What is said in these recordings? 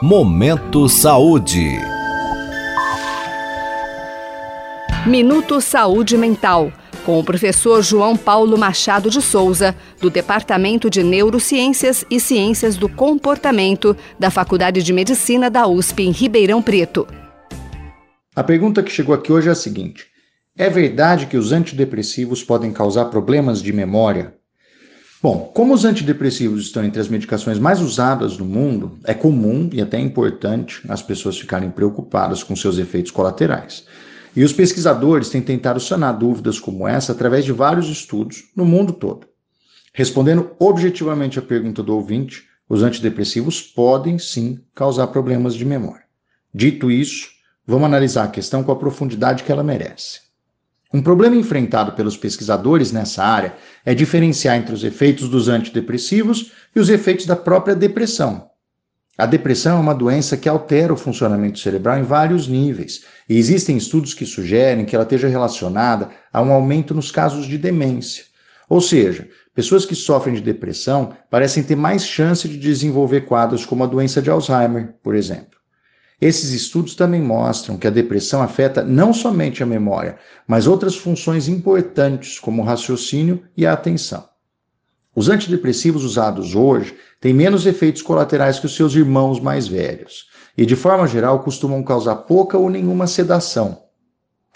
Momento Saúde. Minuto Saúde Mental, com o professor João Paulo Machado de Souza, do Departamento de Neurociências e Ciências do Comportamento da Faculdade de Medicina da USP em Ribeirão Preto. A pergunta que chegou aqui hoje é a seguinte: é verdade que os antidepressivos podem causar problemas de memória? Bom, como os antidepressivos estão entre as medicações mais usadas no mundo, é comum e até importante as pessoas ficarem preocupadas com seus efeitos colaterais. E os pesquisadores têm tentado sanar dúvidas como essa através de vários estudos no mundo todo. Respondendo objetivamente à pergunta do ouvinte, os antidepressivos podem sim causar problemas de memória. Dito isso, vamos analisar a questão com a profundidade que ela merece. Um problema enfrentado pelos pesquisadores nessa área é diferenciar entre os efeitos dos antidepressivos e os efeitos da própria depressão. A depressão é uma doença que altera o funcionamento cerebral em vários níveis, e existem estudos que sugerem que ela esteja relacionada a um aumento nos casos de demência. Ou seja, pessoas que sofrem de depressão parecem ter mais chance de desenvolver quadros como a doença de Alzheimer, por exemplo. Esses estudos também mostram que a depressão afeta não somente a memória, mas outras funções importantes, como o raciocínio e a atenção. Os antidepressivos usados hoje têm menos efeitos colaterais que os seus irmãos mais velhos e, de forma geral, costumam causar pouca ou nenhuma sedação.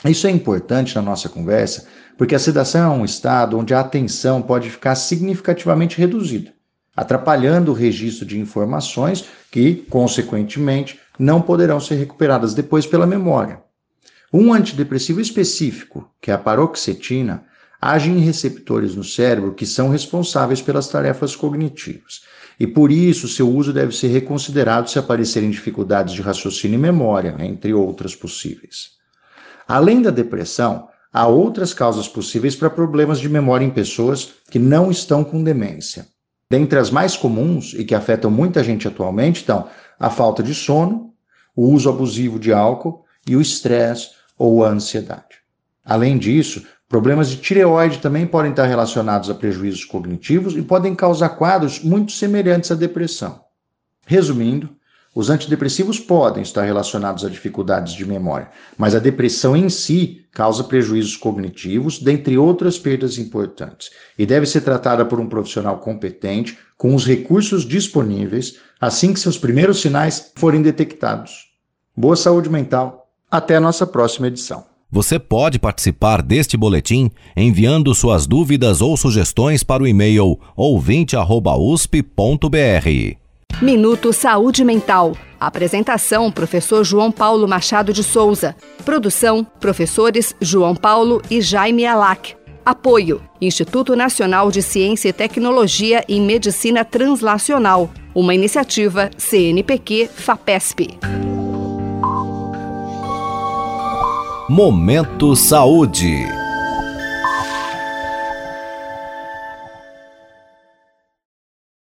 Isso é importante na nossa conversa porque a sedação é um estado onde a atenção pode ficar significativamente reduzida atrapalhando o registro de informações que, consequentemente, não poderão ser recuperadas depois pela memória. Um antidepressivo específico, que é a paroxetina, age em receptores no cérebro que são responsáveis pelas tarefas cognitivas. E por isso, seu uso deve ser reconsiderado se aparecerem dificuldades de raciocínio e memória, entre outras possíveis. Além da depressão, há outras causas possíveis para problemas de memória em pessoas que não estão com demência. Dentre as mais comuns e que afetam muita gente atualmente estão a falta de sono, o uso abusivo de álcool e o estresse ou a ansiedade. Além disso, problemas de tireoide também podem estar relacionados a prejuízos cognitivos e podem causar quadros muito semelhantes à depressão. Resumindo, os antidepressivos podem estar relacionados a dificuldades de memória, mas a depressão em si causa prejuízos cognitivos, dentre outras perdas importantes, e deve ser tratada por um profissional competente, com os recursos disponíveis, assim que seus primeiros sinais forem detectados. Boa saúde mental. Até a nossa próxima edição. Você pode participar deste boletim enviando suas dúvidas ou sugestões para o e-mail ouvinte@usp.br. Minuto Saúde Mental. Apresentação: Professor João Paulo Machado de Souza. Produção: Professores João Paulo e Jaime Alac. Apoio: Instituto Nacional de Ciência e Tecnologia em Medicina Translacional. Uma iniciativa CNPq-FAPESP. Momento Saúde.